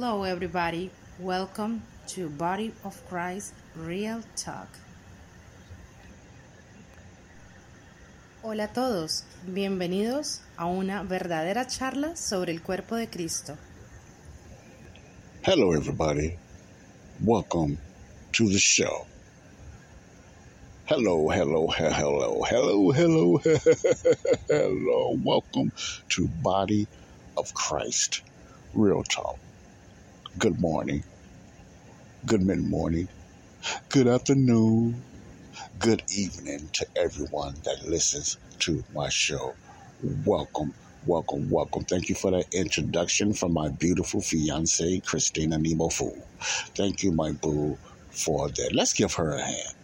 Hello, everybody. Welcome to Body of Christ Real Talk. Hola a todos, bienvenidos a una verdadera charla sobre el cuerpo de Cristo. Hello, everybody. Welcome to the show. Hello, hello, hello, hello, hello, hello. Welcome to Body of Christ Real Talk. Good morning, good mid morning, good afternoon, good evening to everyone that listens to my show. Welcome, welcome, welcome. Thank you for that introduction from my beautiful fiance, Christina Nemo. Thank you, my boo, for that. Let's give her a hand.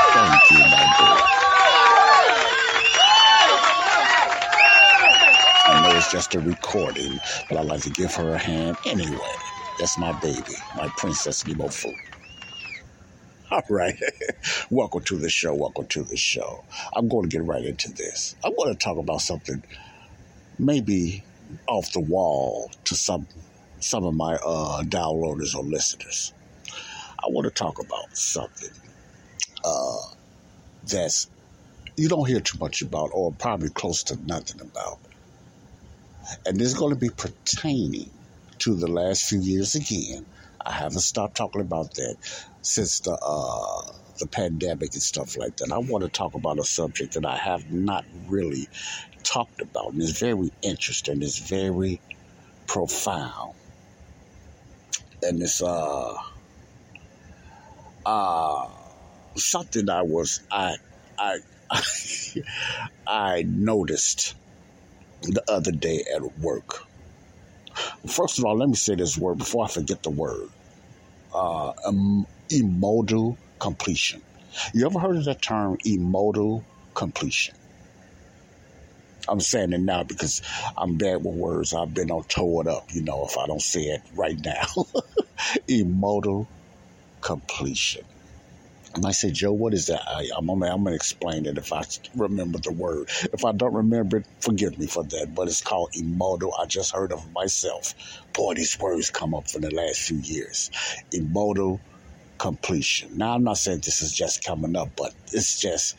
Thank you, my boo. I know it's just a recording, but I'd like to give her a hand anyway. That's my baby, my princess Nemo Fu. All right. welcome to the show. Welcome to the show. I'm going to get right into this. I'm going to talk about something maybe off the wall to some some of my uh, downloaders or listeners. I want to talk about something uh, that's you don't hear too much about, or probably close to nothing about. And this is going to be pertaining to the last few years again. I haven't stopped talking about that since the uh, the pandemic and stuff like that. I want to talk about a subject that I have not really talked about, and it's very interesting. It's very profound, and it's uh uh something I was I I I noticed the other day at work. First of all, let me say this word before I forget the word. Uh, um, amodal completion. You ever heard of that term, amodal completion? I'm saying it now because I'm bad with words. I've been on toe it up, you know, if I don't say it right now. amodal completion. And I said, Joe, what is that? I, am gonna, I'm gonna explain it if I remember the word. If I don't remember it, forgive me for that. But it's called amodal. I just heard of myself. Boy, these words come up for the last few years. Amodal completion. Now, I'm not saying this is just coming up, but it's just,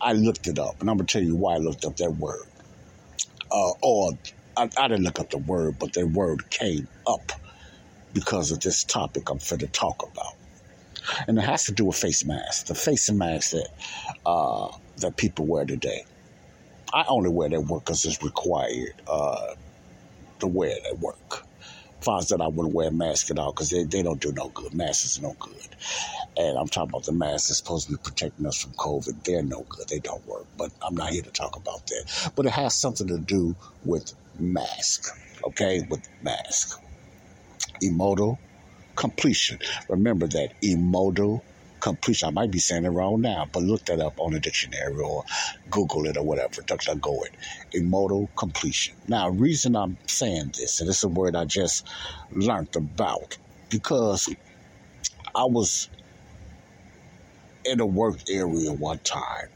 I looked it up. And I'm gonna tell you why I looked up that word. Uh, or, I, I didn't look up the word, but that word came up because of this topic I'm going to talk about and it has to do with face masks. The face masks that uh, that people wear today. I only wear that work because it's required uh, to wear it at work. Finds that I wouldn't wear a mask at all because they, they don't do no good. Masks are no good. And I'm talking about the masks that's supposed to be protecting us from COVID. They're no good. They don't work. But I'm not here to talk about that. But it has something to do with mask. Okay? With mask. Amodal completion. Remember that amodal completion. I might be saying it wrong now, but look that up on a dictionary or Google it or whatever. DuckDuckGo it. Amodal completion. Now, reason I'm saying this, and this is a word I just learned about, because I was in a work area one time,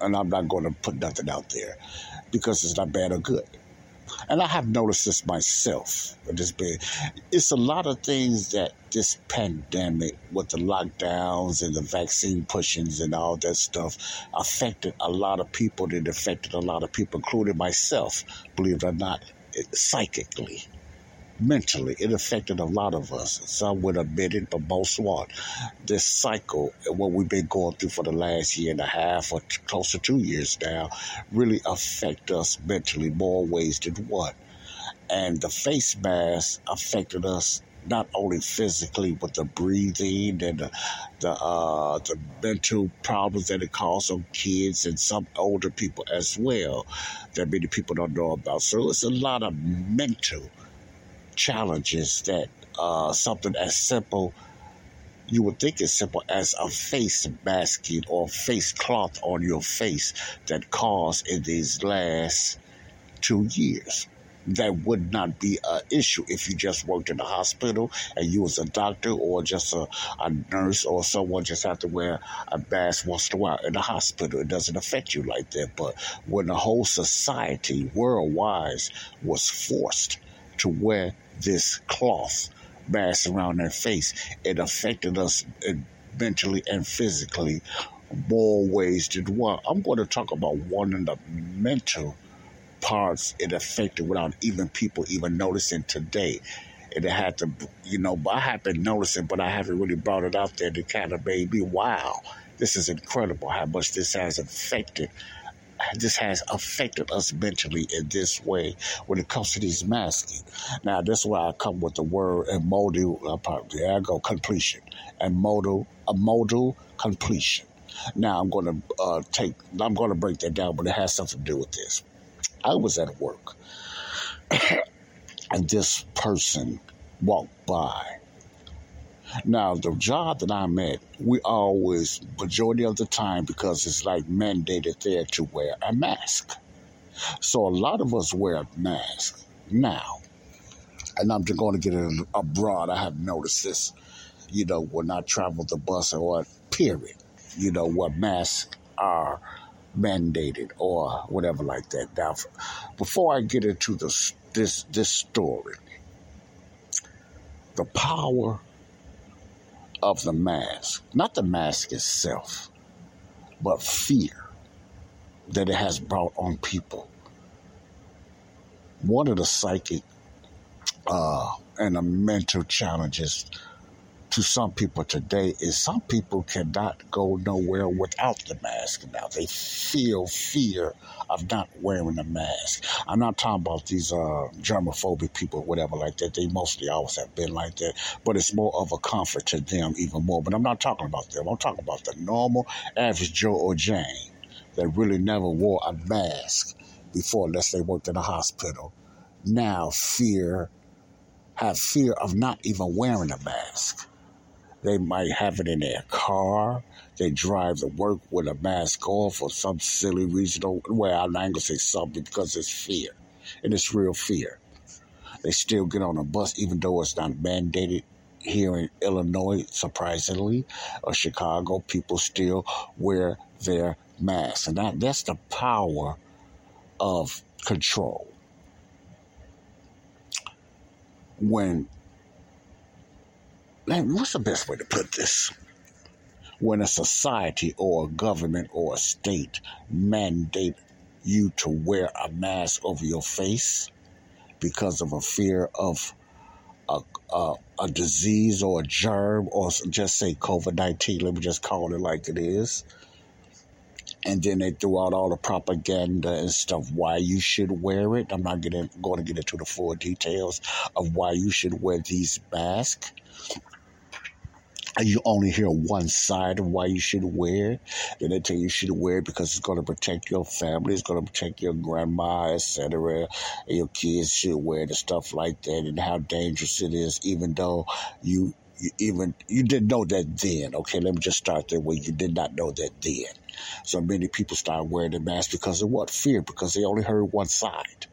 and I'm not going to put nothing out there because it's not bad or good and I have noticed this myself. This been, it's a lot of things that this pandemic, with the lockdowns and the vaccine pushings and all that stuff, affected a lot of people. It affected a lot of people, including myself, believe it or not, psychically mentally. It affected a lot of us. Some would admit it, but most won't. This cycle, what we've been going through for the last year and a half or t- close to two years now, really affect us mentally more ways than one. And the face mask affected us not only physically, but the breathing and the the, uh, the mental problems that it caused on kids and some older people as well that many people don't know about. So it's a lot of mental challenges that uh, something as simple you would think as simple as a face masking or face cloth on your face that caused in these last two years that would not be an issue if you just worked in a hospital and you was a doctor or just a, a nurse or someone just have to wear a mask once in a while in the hospital. It doesn't affect you like that. But when the whole society worldwide was forced to wear this cloth mask around their face, it affected us uh, mentally and physically more ways than one. I'm going to talk about one of the mental parts it affected without even people even noticing today. It had to, you know, I have been noticing, but I haven't really brought it out there to kind of made me, wow, this is incredible how much this has affected. This has affected us mentally in this way when it comes to these masking. Now, this is why I come with the word and modal, uh, there I go, completion. And modal, a modal completion. Now, I'm going to uh, take, I'm going to break that down, but it has something to do with this. I was at work and this person walked by. Now, the job that I'm at, we always, majority of the time, because it's like mandated there to wear a mask. So a lot of us wear a mask now. And I'm just going to get it abroad. I have noticed this, you know, when I travel the bus or period, you know, what masks are mandated or whatever like that. Now, before I get into this this this story, the power of the mask, not the mask itself, but fear that it has brought on people. One of the psychic uh, and the mental challenges to some people today is some people cannot go nowhere without the mask now. They feel fear of not wearing a mask. I'm not talking about these uh, germophobic people whatever like that. They mostly always have been like that, but it's more of a comfort to them even more. But I'm not talking about them. I'm talking about the normal, average Joe or Jane that really never wore a mask before unless they worked in a hospital. Now fear, have fear of not even wearing a mask they might have it in their car. They drive to work with a mask off for some silly reason. Well, I'm not going to say something because it's fear. And it's real fear. They still get on a bus even though it's not mandated here in Illinois, surprisingly, or Chicago. People still wear their masks. And that, that's the power of control. When what's the best way to put this? When a society or a government or a state mandate you to wear a mask over your face because of a fear of a, a, a disease or a germ or just say COVID 19, let me just call it like it is. And then they threw out all the propaganda and stuff why you should wear it. I'm not getting, going to get into the full details of why you should wear these masks you only hear one side of why you should wear. Then they tell you you should wear it because it's going to protect your family, it's going to protect your grandma, etc. Your kids should wear the stuff like that, and how dangerous it is, even though you, you even you didn't know that then. Okay, let me just start there where you did not know that then. So many people start wearing the mask because of what fear, because they only heard one side.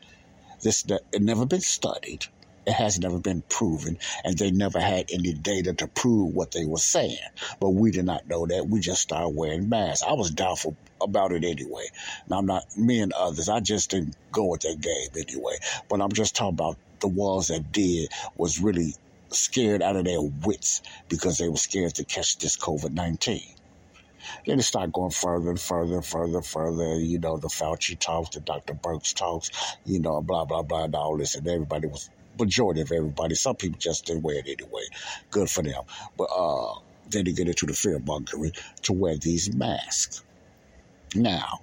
This that it never been studied it has never been proven, and they never had any data to prove what they were saying. But we did not know that. We just started wearing masks. I was doubtful about it anyway. Now, I'm not me and others. I just didn't go with that game anyway. But I'm just talking about the ones that did was really scared out of their wits because they were scared to catch this COVID 19. Then it started going further and further and further and further. You know, the Fauci talks, the Dr. Birx talks, you know, blah, blah, blah, and all this. And everybody was majority of everybody. Some people just didn't wear it anyway. Good for them. But uh, then they get into the fear mongering to wear these masks. Now,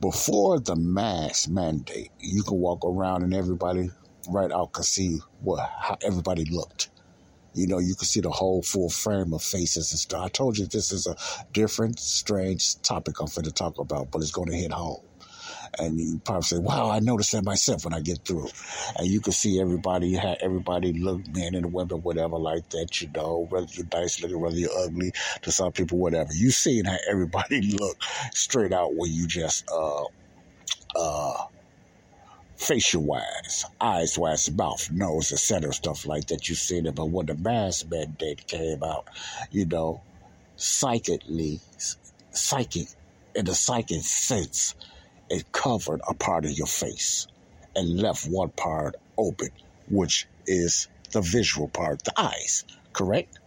before the mask mandate, you can walk around and everybody right out could see what how everybody looked. You know, you could see the whole full frame of faces and stuff. I told you this is a different, strange topic I'm going to talk about, but it's going to hit home. And you probably say, "Wow, I noticed that myself when I get through." And you can see everybody, had everybody look, men and women, whatever, like that. You know, whether you're nice looking, whether you're ugly, to some people, whatever. You seeing how everybody look straight out when you just uh uh facial wise, eyes wise, mouth, nose, etc., stuff like that. You seen it, but when the mask mandate came out, you know, psychically, psychic, in the psychic sense, it covered a part of your face and left one part open, which is the visual part, the eyes, correct?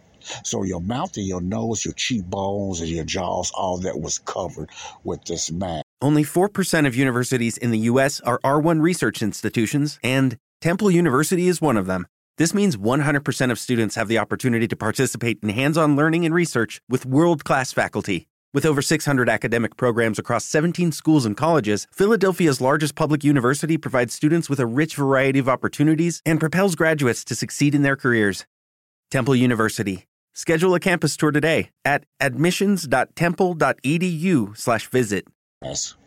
So your mouth and your nose, your cheekbones and your jaws, all that was covered with this mask. Only 4% of universities in the U.S. are R1 research institutions, and Temple University is one of them. This means 100% of students have the opportunity to participate in hands on learning and research with world class faculty. With over 600 academic programs across 17 schools and colleges, Philadelphia's largest public university provides students with a rich variety of opportunities and propels graduates to succeed in their careers. Temple University. Schedule a campus tour today at admissions.temple.edu/visit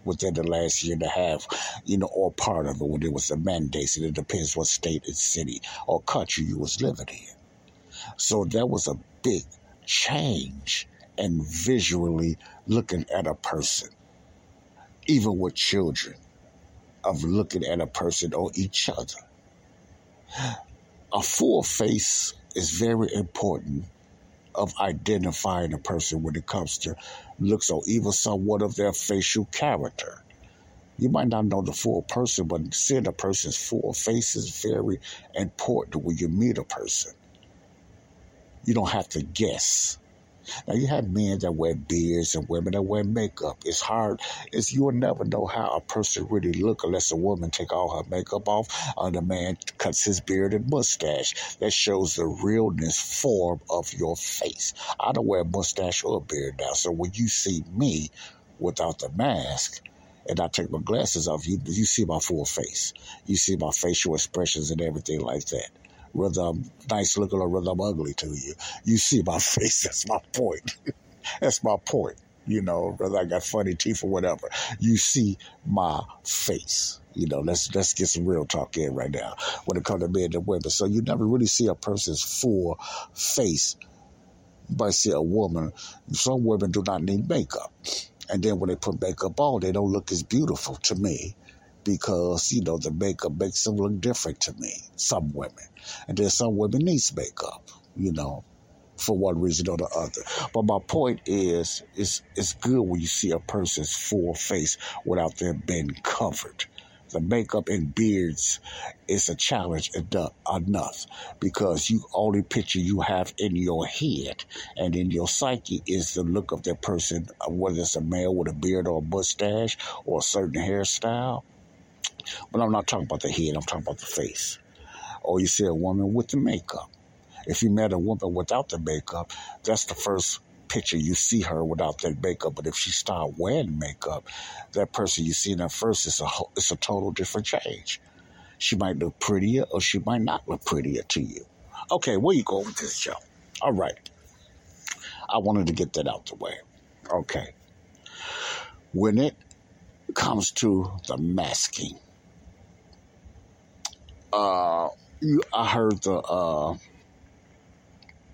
within the last year and a half, you know, or part of it when it was a mandate, and it depends what state and city or country you was living in. So that was a big change in visually looking at a person, even with children, of looking at a person or each other. A full face is very important of identifying a person when it comes to looks or even somewhat of their facial character. You might not know the full person, but seeing a person's full face is very important when you meet a person. You don't have to guess. Now you have men that wear beards and women that wear makeup. It's hard. It's you'll never know how a person really look unless a woman take all her makeup off and a man cuts his beard and mustache. That shows the realness form of your face. I don't wear a mustache or a beard now, so when you see me without the mask, and I take my glasses off, you you see my full face. You see my facial expressions and everything like that whether I'm nice looking or whether I'm ugly to you. You see my face. That's my point. That's my point. You know, whether I got funny teeth or whatever. You see my face. You know, let's let's get some real talk in right now when it comes to men and women. So you never really see a person's full face. But see a woman, some women do not need makeup. And then when they put makeup on, they don't look as beautiful to me because, you know, the makeup makes them look different to me, some women. And then some women needs makeup, you know, for one reason or the other. But my point is, it's, it's good when you see a person's full face without them being covered. The makeup and beards is a challenge enough because you only picture you have in your head and in your psyche is the look of that person, whether it's a male with a beard or a mustache or a certain hairstyle but I'm not talking about the head, I'm talking about the face. Or you see a woman with the makeup. If you met a woman without the makeup, that's the first picture you see her without that makeup. But if she start wearing makeup, that person you see in her first is a it's a total different change. She might look prettier or she might not look prettier to you. Okay, where you go with this show? All right. I wanted to get that out the way. Okay. When it comes to the masking, uh, I heard the uh,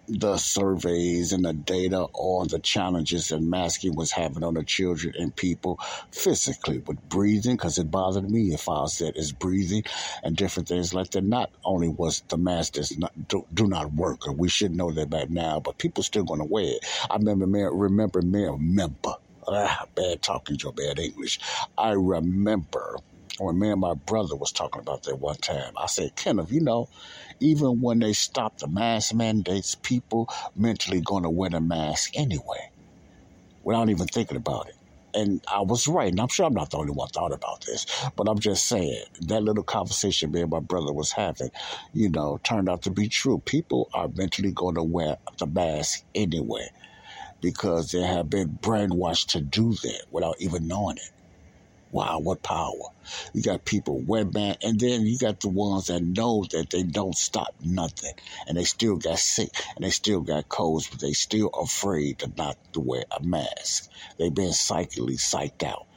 the surveys and the data on the challenges that masking was having on the children and people physically with breathing because it bothered me if I said it's breathing and different things like that. Not only was the mask does not do, do not work, and we should know that by now, but people still going to wear it. I remember, remember, remember, ah, bad talking, your bad English. I remember when me and my brother was talking about that one time, I said, Kenneth, you know, even when they stop the mask mandates, people mentally going to wear the mask anyway, without even thinking about it. And I was right, and I'm sure I'm not the only one thought about this, but I'm just saying that little conversation me and my brother was having, you know, turned out to be true. People are mentally going to wear the mask anyway because they have been brainwashed to do that without even knowing it. Wow, what power. You got people web man, and then you got the ones that know that they don't stop nothing, and they still got sick, and they still got colds, but they still afraid to not to wear a mask. They been psychically psyched out.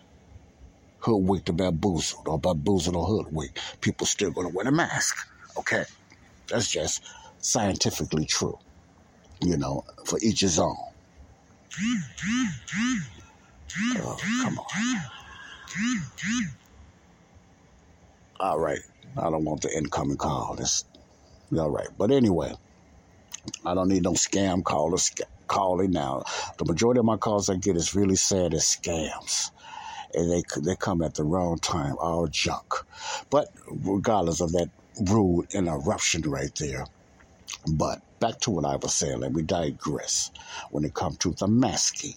Hoodwinked or bamboozled, or bamboozled or hoodwinked. People still gonna wear a mask. Okay? That's just scientifically true. You know, for each his own. Oh, come on. All right. I don't want the incoming call. That's all right. But anyway, I don't need no scam callers calling now. The majority of my calls I get is really sad as scams. And they they come at the wrong time, all junk. But regardless of that rude interruption right there. But back to what I was saying, let me digress when it comes to the masking.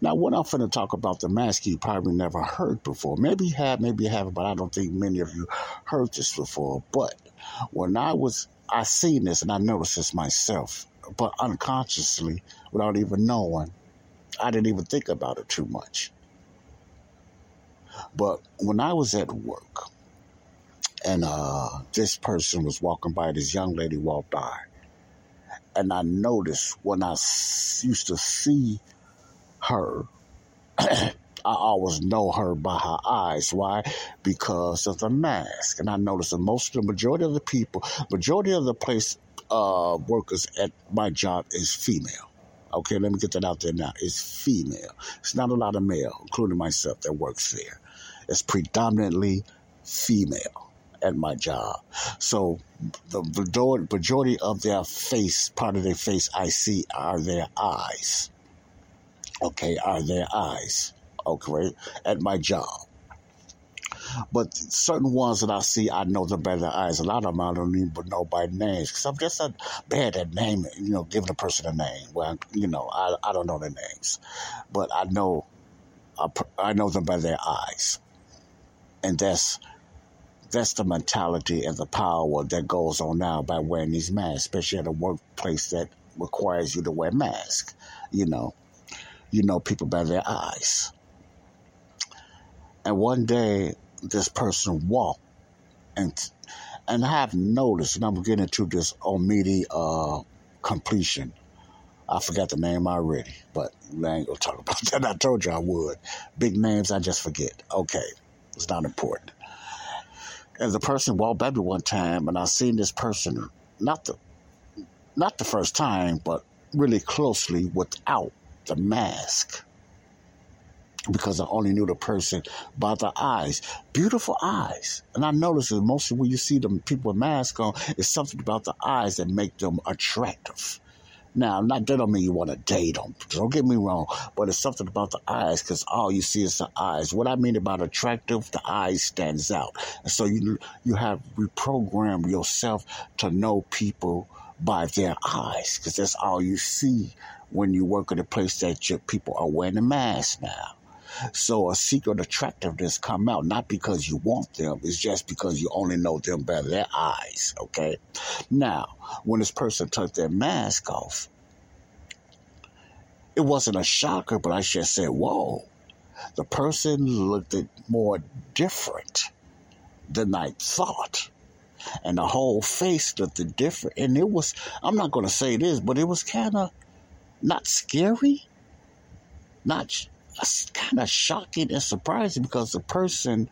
Now, what I'm going to talk about the mask you probably never heard before. Maybe you have, maybe you haven't, but I don't think many of you heard this before. But when I was, I seen this and I noticed this myself, but unconsciously, without even knowing, I didn't even think about it too much. But when I was at work, and uh, this person was walking by, this young lady walked by, and I noticed when I used to see her. I always know her by her eyes. Why? Because of the mask. And I notice that most of the majority of the people, majority of the place uh, workers at my job is female. Okay, let me get that out there now. It's female. It's not a lot of male, including myself, that works there. It's predominantly female at my job. So the majority of their face, part of their face I see are their eyes okay, are their eyes, okay, at my job. But certain ones that I see, I know them by their eyes. A lot of them I don't even know by names because I'm just a bad at naming, you know, giving a person a name. Well, you know, I, I don't know their names, but I know I, I know them by their eyes, and that's that's the mentality and the power that goes on now by wearing these masks, especially at a workplace that requires you to wear masks. You know, you know people by their eyes. And one day, this person walked, and and I have noticed, and I'm getting to this Omidi uh, completion. I forgot the name already, but I ain't gonna talk about that. I told you I would. Big names, I just forget. Okay, it's not important. And the person walked by me one time, and I seen this person not the not the first time, but really closely without the mask because I only knew the person by the eyes. Beautiful eyes. And I noticed that mostly when you see them people with masks on, it's something about the eyes that make them attractive. Now, not that don't mean you want to date them. Don't get me wrong, but it's something about the eyes because all you see is the eyes. What I mean about attractive, the eyes stands out, and so you you have reprogrammed yourself to know people by their eyes because that's all you see when you work at a place that your people are wearing a mask now. So a secret attractiveness come out not because you want them, it's just because you only know them by their eyes. Okay. Now, when this person took their mask off, it wasn't a shocker, but I just said, "Whoa." The person looked more different than I thought and the whole face looked different. And it was, I'm not going to say this, but it was kind of not scary, not kind of shocking and surprising because the person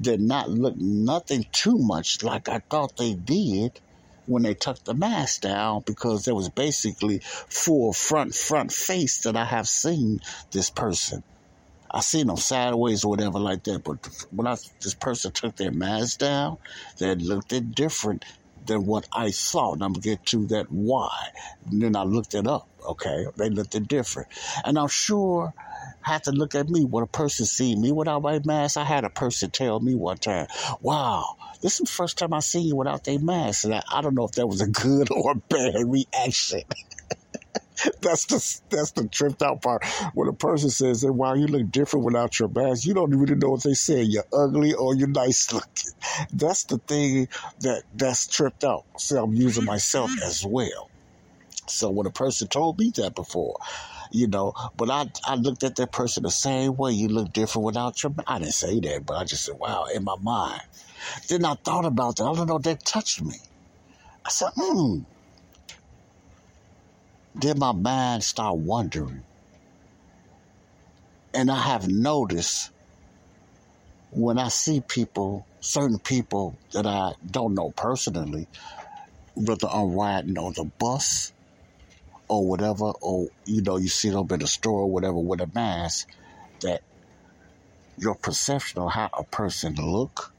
did not look nothing too much like I thought they did when they took the mask down because there was basically full front front face that I have seen this person. I seen them sideways or whatever like that, but when I, this person took their mask down, they looked different than what I thought. And I'm gonna get to that why. And then I looked it up. Okay, they looked different, and I'm sure had to look at me when a person see me without my mask. I had a person tell me one time, "Wow, this is the first time I see you without a mask," and I, I don't know if that was a good or a bad reaction. that's the that's the tripped out part. When a person says that, "Wow, you look different without your mask," you don't really know what they say. You're ugly or you're nice looking. That's the thing that that's tripped out. So I'm using myself as well. So when a person told me that before, you know. But I, I looked at that person the same way. You look different without your. I didn't say that, but I just said, "Wow!" In my mind, then I thought about that. I don't know. That touched me. I said, "Hmm." Then my mind start wondering, and I have noticed when I see people, certain people that I don't know personally, whether I'm riding on the bus or whatever, or you know, you see them in the store or whatever with a mask, that your perception of how a person look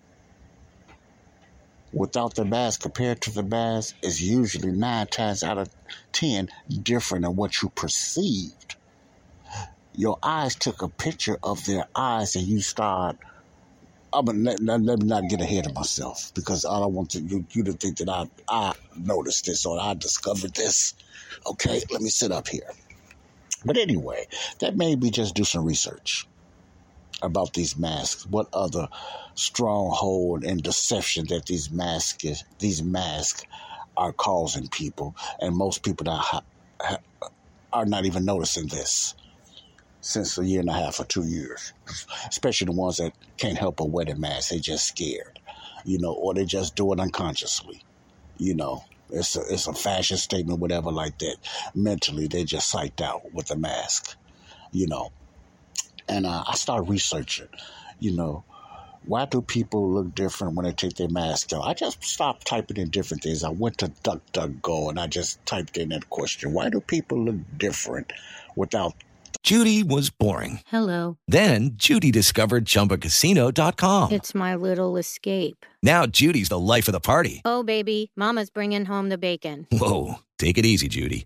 without the mask compared to the mask is usually nine times out of ten different than what you perceived. Your eyes took a picture of their eyes and you start I'm gonna let, let, let, me not get ahead of myself because I don't want to, you, you to think that I I noticed this or I discovered this. Okay, let me sit up here. But anyway, that made me just do some research about these masks. What other stronghold and deception that these masks these masks are causing people, and most people that are not even noticing this since a year and a half or two years, especially the ones that can't help but wear the mask. They just scared, you know, or they just do it unconsciously, you know. It's a, it's a fashion statement, whatever like that. Mentally, they just psyched out with the mask, you know. And uh, I started researching, you know, why do people look different when they take their mask off? I just stopped typing in different things. I went to DuckDuckGo and I just typed in that question. Why do people look different without Judy was boring. Hello. Then Judy discovered ChumbaCasino.com. It's my little escape. Now Judy's the life of the party. Oh, baby, Mama's bringing home the bacon. Whoa, take it easy, Judy.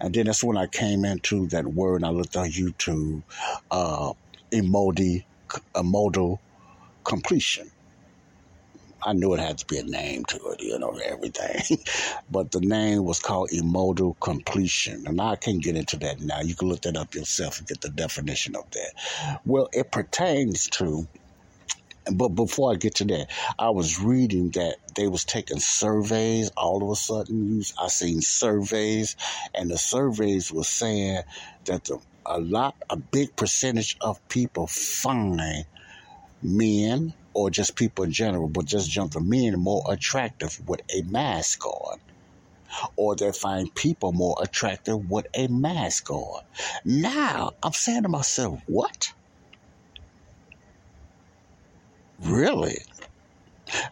And then that's when I came into that word. And I looked on YouTube, uh, emodi, modal completion. I knew it had to be a name to it, you know, everything. but the name was called amodal completion. And I can't get into that now. You can look that up yourself and get the definition of that. Well, it pertains to but before I get to that, I was reading that they was taking surveys. All of a sudden, I seen surveys, and the surveys were saying that the, a lot, a big percentage of people find men or just people in general, but just jump to men more attractive with a mask on. Or they find people more attractive with a mask on. Now, I'm saying to myself, what? Really?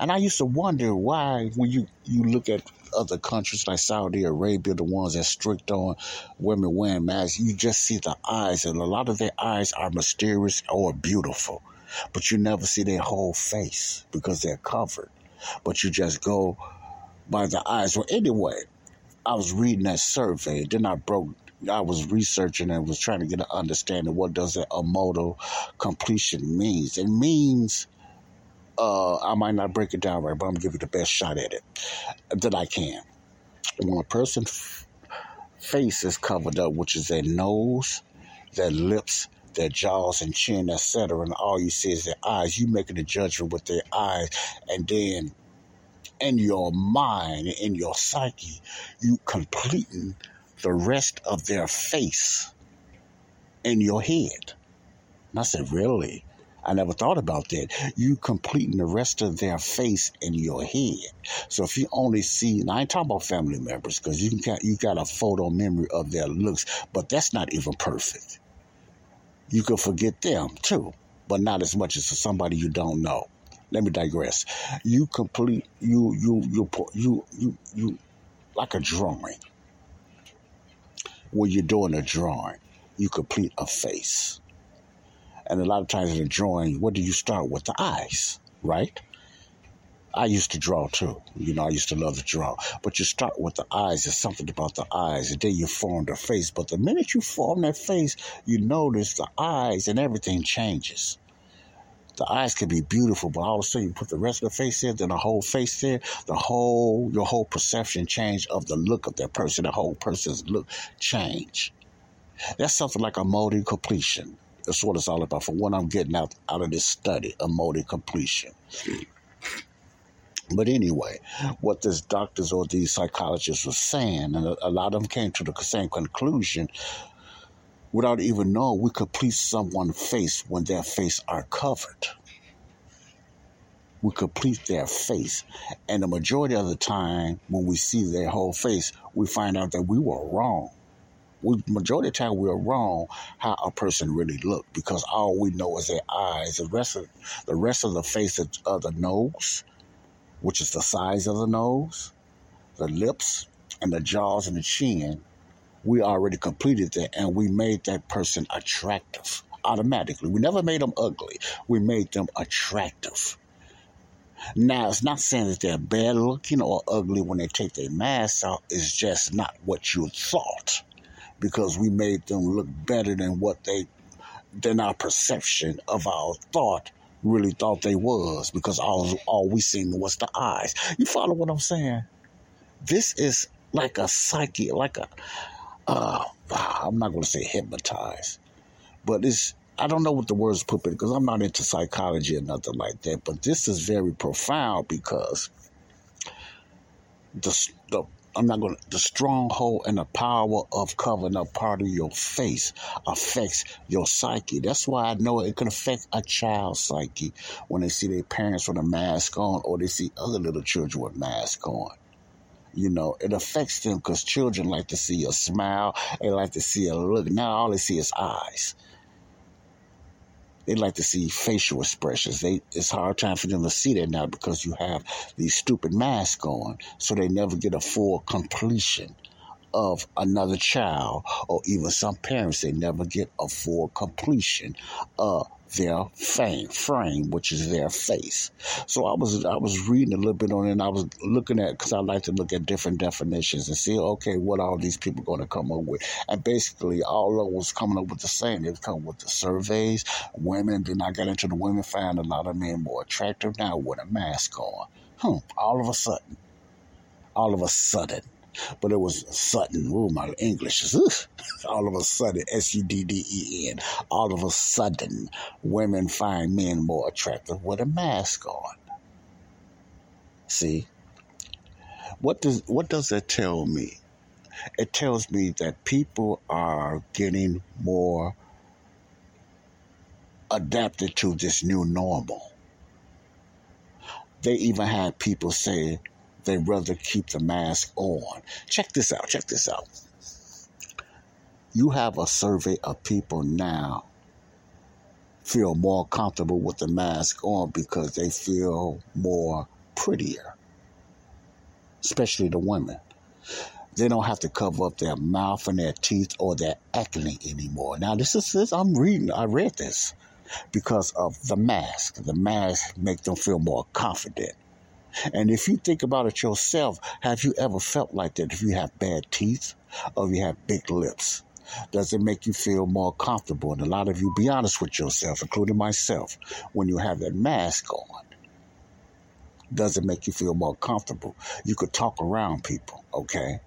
And I used to wonder why, when you, you look at other countries like Saudi Arabia, the ones that strict on women wearing masks, you just see the eyes, and a lot of their eyes are mysterious or beautiful but you never see their whole face because they're covered. But you just go by the eyes. Well, anyway, I was reading that survey. Then I broke. I was researching and was trying to get an understanding what does a modal completion means. It means uh, I might not break it down right, but I'm gonna give you the best shot at it that I can. When a person's face is covered up, which is their nose, their lips, their jaws and chin, etc., and all you see is their eyes. You making a judgment with their eyes, and then in your mind, in your psyche, you completing the rest of their face in your head. And I said, really? I never thought about that. You completing the rest of their face in your head. So if you only see, and I ain't talking about family members because you can you got a photo memory of their looks, but that's not even perfect you could forget them too, but not as much as somebody you don't know. let me digress. You complete you you you you you you like a drawing. When you're doing a drawing, you complete a face. And a lot of times in drawing, what do you start with? The eyes, right? I used to draw too. You know, I used to love to draw. But you start with the eyes. There's something about the eyes. And then you form the face. But the minute you form that face, you notice the eyes and everything changes. The eyes can be beautiful, but all of a sudden you put the rest of the face there, then the whole face there, the whole your whole perception change of the look of that person, the whole person's look change. That's something like a mode completion. That's what it's all about. For what I'm getting out out of this study, a mode completion. But anyway, what these doctors or these psychologists were saying, and a, a lot of them came to the same conclusion without even knowing we could please someone's face when their face are covered. We complete their face. And the majority of the time, when we see their whole face, we find out that we were wrong. We, majority of the time, we're wrong how a person really looked because all we know is their eyes. The rest of the rest of the face of, the nose, which is the size of the nose, the lips, and the jaws and the chin, we already completed that and we made that person attractive automatically. We never made them ugly, we made them attractive. Now, it's not saying that they're bad looking or ugly when they take their mask out, it's just not what you thought because we made them look better than what they, than our perception of our thought really thought they was because all all we seen was the eyes. You follow what I'm saying? This is like a psyche, like a uh, I'm not to say hypnotized, but it's I don't know what the words put it because I'm not into psychology or nothing like that. But this is very profound because the the I'm not going to, the stronghold and the power of covering up part of your face affects your psyche. That's why I know it can affect a child's psyche when they see their parents with a mask on or they see other little children with masks on. You know, it affects them because children like to see a smile, they like to see a look. Now all they see is eyes. They like to see facial expressions. They it's hard time for them to see that now because you have these stupid masks on, so they never get a full completion of another child, or even some parents they never get a full completion of their fame, frame, which is their face. So I was I was reading a little bit on it, and I was looking at because I like to look at different definitions and see okay what all these people going to come up with, and basically all of was coming up with the same. They was coming with the surveys, women. Then I got into the women, found a lot of men more attractive now with a mask on. Hmm. All of a sudden, all of a sudden but it was sudden. Oh, my English is all of a sudden S U D D E N. All of a sudden, women find men more attractive with a mask on. See, what does what does that tell me? It tells me that people are getting more adapted to this new normal. They even had people say they rather keep the mask on. Check this out. Check this out. You have a survey of people now feel more comfortable with the mask on because they feel more prettier, especially the women. They don't have to cover up their mouth and their teeth or their acne anymore. Now, this is this. I'm reading. I read this because of the mask. The mask make them feel more confident. And if you think about it yourself, have you ever felt like that if you have bad teeth or you have big lips? Does it make you feel more comfortable? And a lot of you be honest with yourself, including myself, when you have that mask on. Does it make you feel more comfortable? You could talk around people, okay?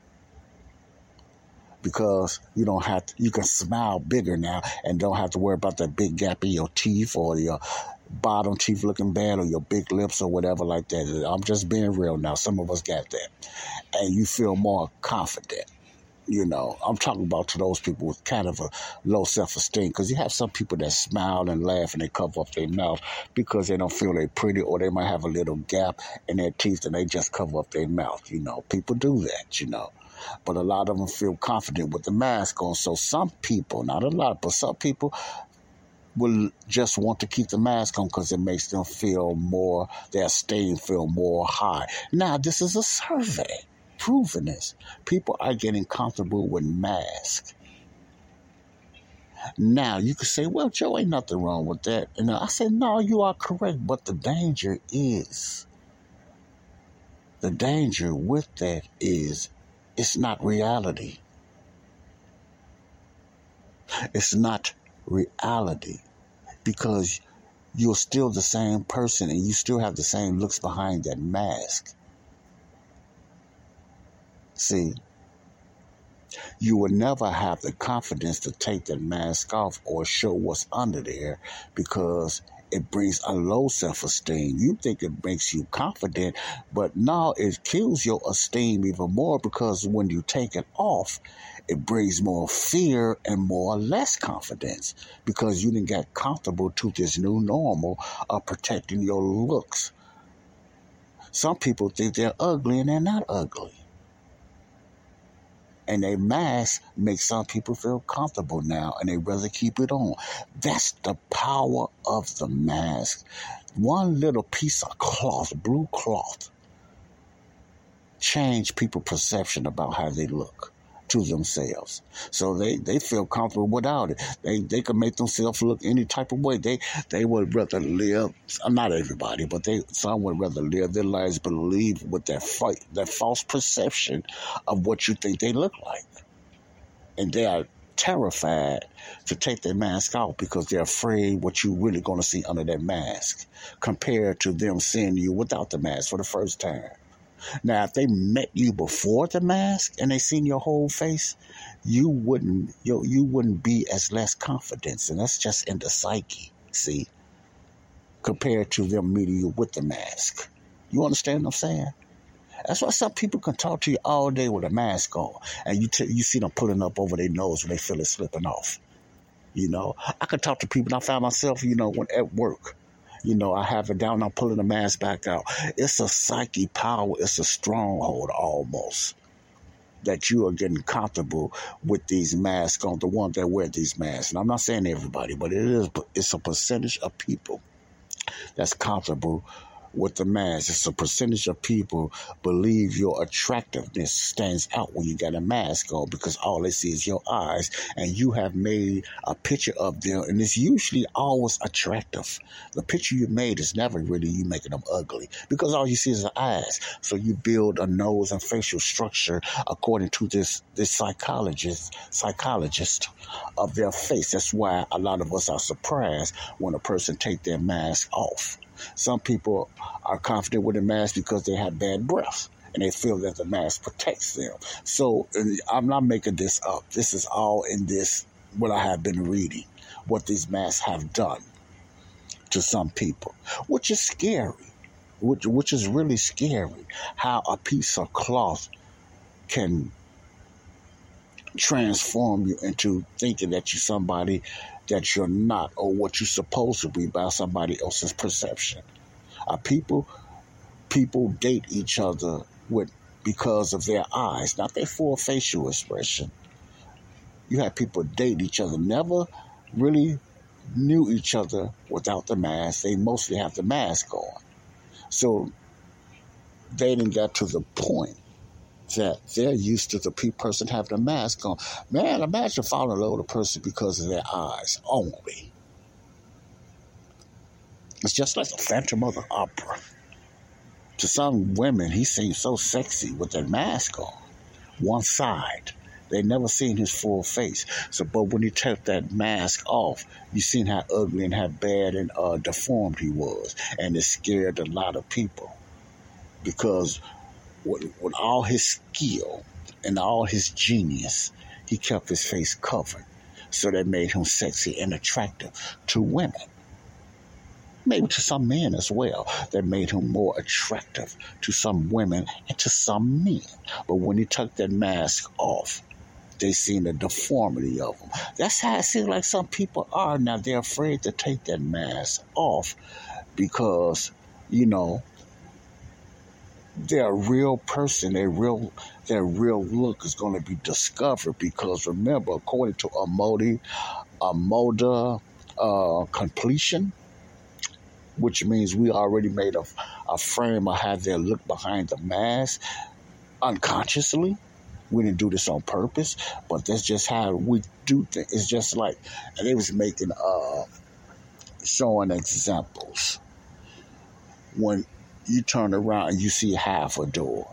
Because you don't have to, you can smile bigger now and don't have to worry about that big gap in your teeth or your bottom teeth looking bad or your big lips or whatever like that. I'm just being real now. Some of us got that. And you feel more confident. You know, I'm talking about to those people with kind of a low self esteem because you have some people that smile and laugh and they cover up their mouth because they don't feel they're pretty or they might have a little gap in their teeth and they just cover up their mouth. You know, people do that, you know but a lot of them feel confident with the mask on. So some people, not a lot, but some people will just want to keep the mask on because it makes them feel more, their esteem feel more high. Now, this is a survey proving this. People are getting comfortable with masks. Now, you could say, well, Joe, ain't nothing wrong with that. And I say, no, you are correct, but the danger is, the danger with that is, it's not reality. It's not reality because you're still the same person and you still have the same looks behind that mask. See, you will never have the confidence to take that mask off or show what's under there because it brings a low self esteem. You think it makes you confident, but now it kills your esteem even more because when you take it off, it brings more fear and more or less confidence because you didn't get comfortable to this new normal of protecting your looks. Some people think they're ugly and they're not ugly and a mask makes some people feel comfortable now and they rather keep it on. That's the power of the mask. One little piece of cloth, blue cloth, change people's perception about how they look to themselves. So they, they feel comfortable without it. They they can make themselves look any type of way. They they would rather live not everybody, but they some would rather live their lives believe with that fight that false perception of what you think they look like. And they are terrified to take their mask off because they're afraid what you're really going to see under that mask compared to them seeing you without the mask for the first time. Now, if they met you before the mask and they seen your whole face, you wouldn't you you wouldn't be as less confidence, and that's just in the psyche. See, compared to them meeting you with the mask. You understand what I'm saying? That's why some people can talk to you all day with a mask on, and you t- you see them pulling up over their nose when they feel it slipping off. You know, I could talk to people. And I found myself, you know, when at work, you know, I have it down, I'm pulling the mask back out. It's a psyche power, it's a stronghold almost that you are getting comfortable with these masks on the ones that wear these masks. And I'm not saying everybody, but it is it's a percentage of people that's comfortable with the mask. It's a percentage of people believe your attractiveness stands out when you got a mask on because all they see is your eyes and you have made a picture of them and it's usually always attractive. The picture you made is never really you making them ugly because all you see is the eyes. So you build a nose and facial structure according to this this psychologist psychologist of their face. That's why a lot of us are surprised when a person take their mask off. Some people are confident with a mask because they have bad breath and they feel that the mask protects them. So uh, I'm not making this up. This is all in this, what I have been reading, what these masks have done to some people, which is scary, which, which is really scary how a piece of cloth can transform you into thinking that you're somebody that you're not or what you're supposed to be by somebody else's perception. Uh, people people date each other with because of their eyes, not their full facial expression. You have people date each other, never really knew each other without the mask. They mostly have the mask on. So dating got to the point that they're used to the person having a mask on. Man, imagine falling in love with a person because of their eyes only. It's just like the Phantom of the Opera. To some women, he seems so sexy with that mask on, one side. They never seen his full face. So, but when he took that mask off, you seen how ugly and how bad and uh, deformed he was, and it scared a lot of people because with, with all his skill and all his genius, he kept his face covered. So that made him sexy and attractive to women. Maybe to some men as well. That made him more attractive to some women and to some men. But when he took that mask off, they seen the deformity of him. That's how it seems like some people are now. They're afraid to take that mask off because, you know, their real person, their real their real look is going to be discovered because remember, according to Amodi, Amoda, uh, completion, which means we already made a, a frame of how they look behind the mask unconsciously. We didn't do this on purpose, but that's just how we do things. It's just like, and they was making, uh, showing examples. When you turn around and you see half a door,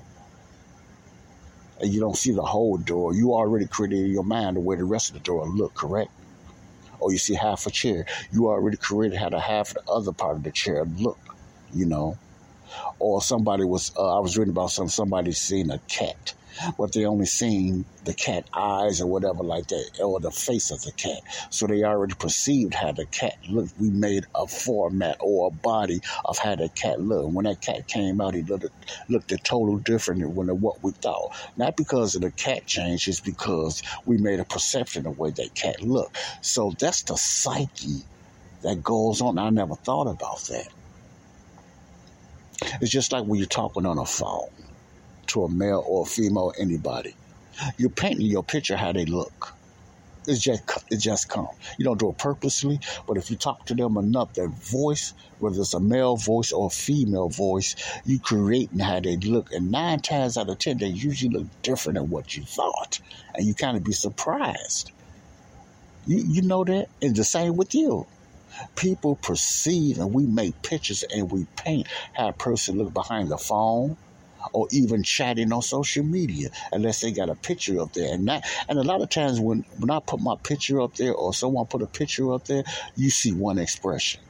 and you don't see the whole door, you already created in your mind the way the rest of the door look, correct? Or you see half a chair, you already created how the half the other part of the chair look, you know? Or somebody was, uh, I was reading about some, somebody seen a cat but they only seen the cat eyes or whatever like that, or the face of the cat. So they already perceived how the cat looked. We made a format or a body of how the cat looked. When that cat came out, he looked looked a total different than what we thought. Not because of the cat change, it's because we made a perception of the way that cat looked. So that's the psyche that goes on. I never thought about that. It's just like when you're talking on a phone to a male or a female, anybody. You're painting your picture how they look. It's just it just comes. You don't do it purposely, but if you talk to them enough, their voice, whether it's a male voice or a female voice, you creating how they look. And nine times out of ten, they usually look different than what you thought, and you kind of be surprised. You you know that, and the same with you. People perceive, and we make pictures and we paint how a person look behind the phone, or even chatting on social media unless they got a picture up there. And that, and a lot of times when, when I put my picture up there or someone put a picture up there, you see one expression.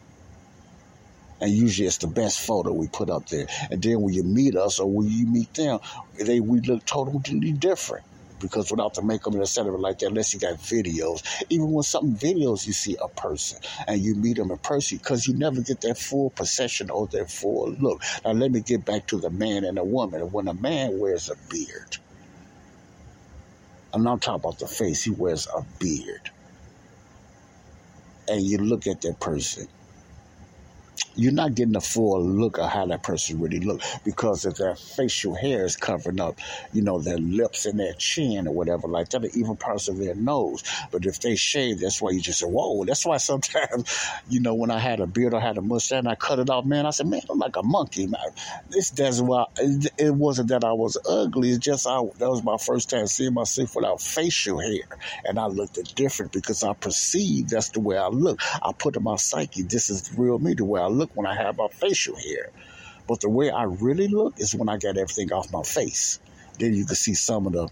And usually it's the best photo we put up there. And then when you meet us or when you meet them, they we look totally different because without the makeup and etc. like that, unless you got videos, even when some videos you see a person and you meet them in person, because you never get that full possession or that full look. Now let me get back to the man and the woman. When a man wears a beard, I'm not talking about the face. He wears a beard, and you look at that person you're not getting a full look of how that person really looks because if their facial hair is covering up, you know, their lips and their chin or whatever like that, or even parts of their nose. But if they shave, that's why you just say, whoa. That's why sometimes, you know, when I had a beard or had a mustache and I cut it off, man, I said, man, I'm like a monkey. Man. This that's why it, it wasn't that I was ugly. It's just I, that was my first time seeing myself without facial hair. And I looked different because I perceived that's the way I look. I put in my psyche, this is the real me, the way I look when I have my facial hair. But the way I really look is when I get everything off my face. Then you can see some of the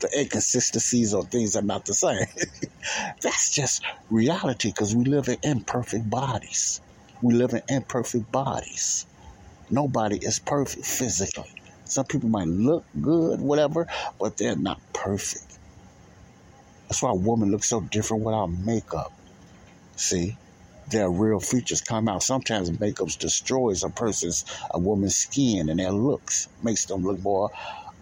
the inconsistencies or things are not the same. That's just reality because we live in imperfect bodies. We live in imperfect bodies. Nobody is perfect physically. Some people might look good, whatever, but they're not perfect. That's why women look so different without makeup. See? Their real features come out. Sometimes makeup destroys a person's, a woman's skin and their looks, makes them look more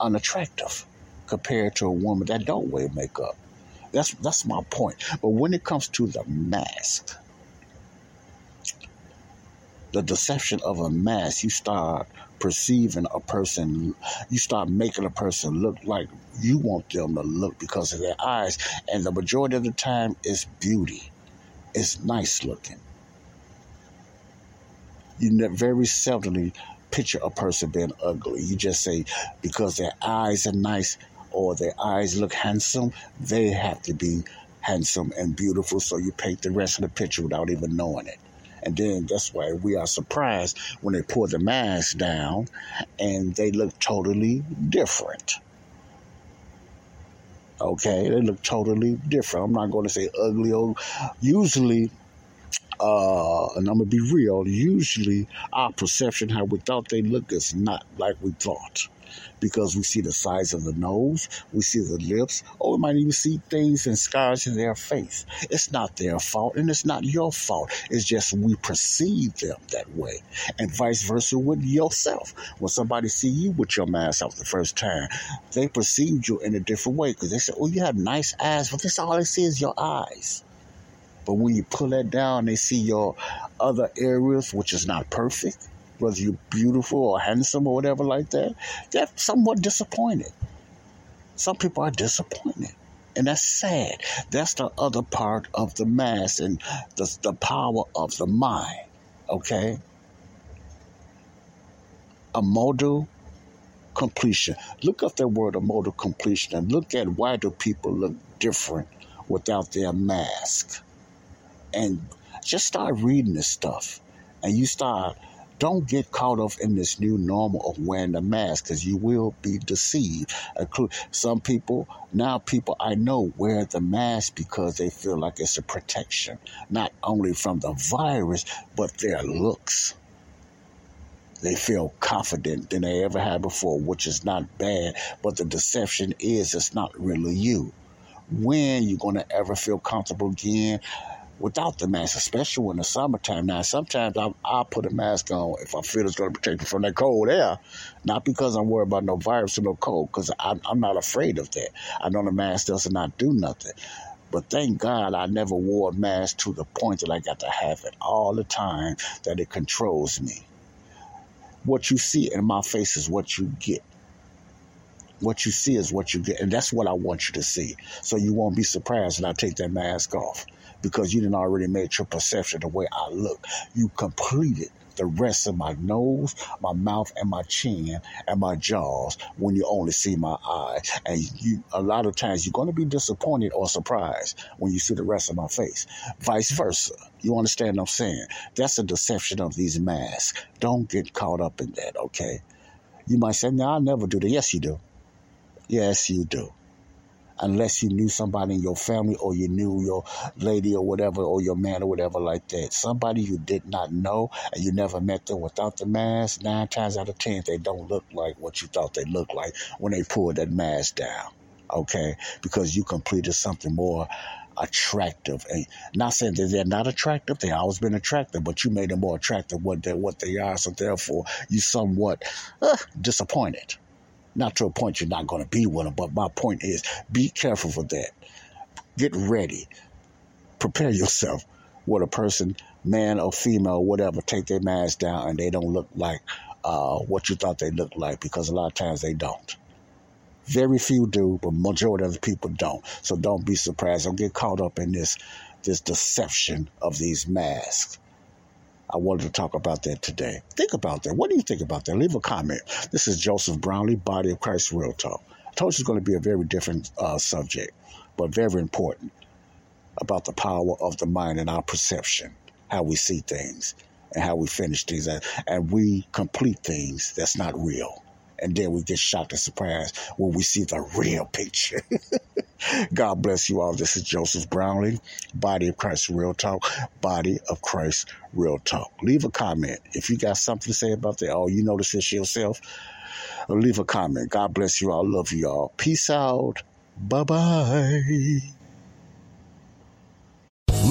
unattractive compared to a woman that don't wear makeup. That's that's my point. But when it comes to the mask, the deception of a mask, you start perceiving a person, you start making a person look like you want them to look because of their eyes, and the majority of the time it's beauty is nice looking. You very seldomly picture a person being ugly. You just say because their eyes are nice or their eyes look handsome, they have to be handsome and beautiful. So you paint the rest of the picture without even knowing it. And then that's why we are surprised when they pull the mask down and they look totally different. Okay, they look totally different. I'm not going to say ugly usually uh, and I'm gonna be real. Usually, our perception how we thought they look is not like we thought, because we see the size of the nose, we see the lips, or we might even see things and scars in their face. It's not their fault, and it's not your fault. It's just we perceive them that way, and vice versa with yourself. When somebody see you with your mask off the first time, they perceive you in a different way because they say, "Oh, you have nice eyes," but this all they see is your eyes. But when you pull that down, they see your other areas, which is not perfect, whether you're beautiful or handsome or whatever like that. They're somewhat disappointed. Some people are disappointed. And that's sad. That's the other part of the mass and the, the power of the mind. Okay? Amodal completion. Look up that word, amodal completion, and look at why do people look different without their mask. And just start reading this stuff. And you start don't get caught up in this new normal of wearing a mask because you will be deceived. Some people, now people I know wear the mask because they feel like it's a protection, not only from the virus, but their looks. They feel confident than they ever had before, which is not bad, but the deception is it's not really you. When you're going to ever feel comfortable again, without the mask, especially in the summertime. Now, sometimes I'll, I'll put a mask on if I feel it's going to protect me from that cold air, not because I'm worried about no virus or no cold, because I'm, I'm not afraid of that. I know the mask does not do nothing. But thank God I never wore a mask to the point that I got to have it all the time that it controls me. What you see in my face is what you get. What you see is what you get. And that's what I want you to see. So you won't be surprised when I take that mask off because you didn't already made your perception the way I look. You completed the rest of my nose, my mouth, and my chin and my jaws when you only see my eyes. And you, a lot of times, you're going to be disappointed or surprised when you see the rest of my face. Vice versa. You understand what I'm saying? That's a deception of these masks. Don't get caught up in that, okay? You might say, no, I'll never do that. Yes, you do. Yes, you do unless you knew somebody in your family or you knew your lady or whatever or your man or whatever like that. Somebody you did not know and you never met them without the mask, nine times out of ten, they don't look like what you thought they looked like when they pulled that mask down. Okay? Because you completed something more attractive. And not saying that they're not attractive, they always been attractive, but you made them more attractive what they what they are. So therefore you somewhat uh, disappointed. Not to a point you're not going to be with them, but my point is be careful for that. Get ready. Prepare yourself with a person, man or female, whatever, take their mask down and they don't look like uh, what you thought they looked like because a lot of times they don't. Very few do, but majority of the people don't. So don't be surprised. Don't get caught up in this this deception of these masks. I wanted to talk about that today. Think about that. What do you think about that? Leave a comment. This is Joseph Brownlee, Body of Christ Real Talk. I told you it's going to be a very different uh, subject, but very important about the power of the mind and our perception, how we see things and how we finish things, and, and we complete things that's not real and then we get shocked and surprised when we see the real picture. God bless you all. This is Joseph Brownlee, Body of Christ Real Talk, Body of Christ Real Talk. Leave a comment. If you got something to say about that, oh, you notice this yourself, leave a comment. God bless you all. Love you all. Peace out. Bye bye.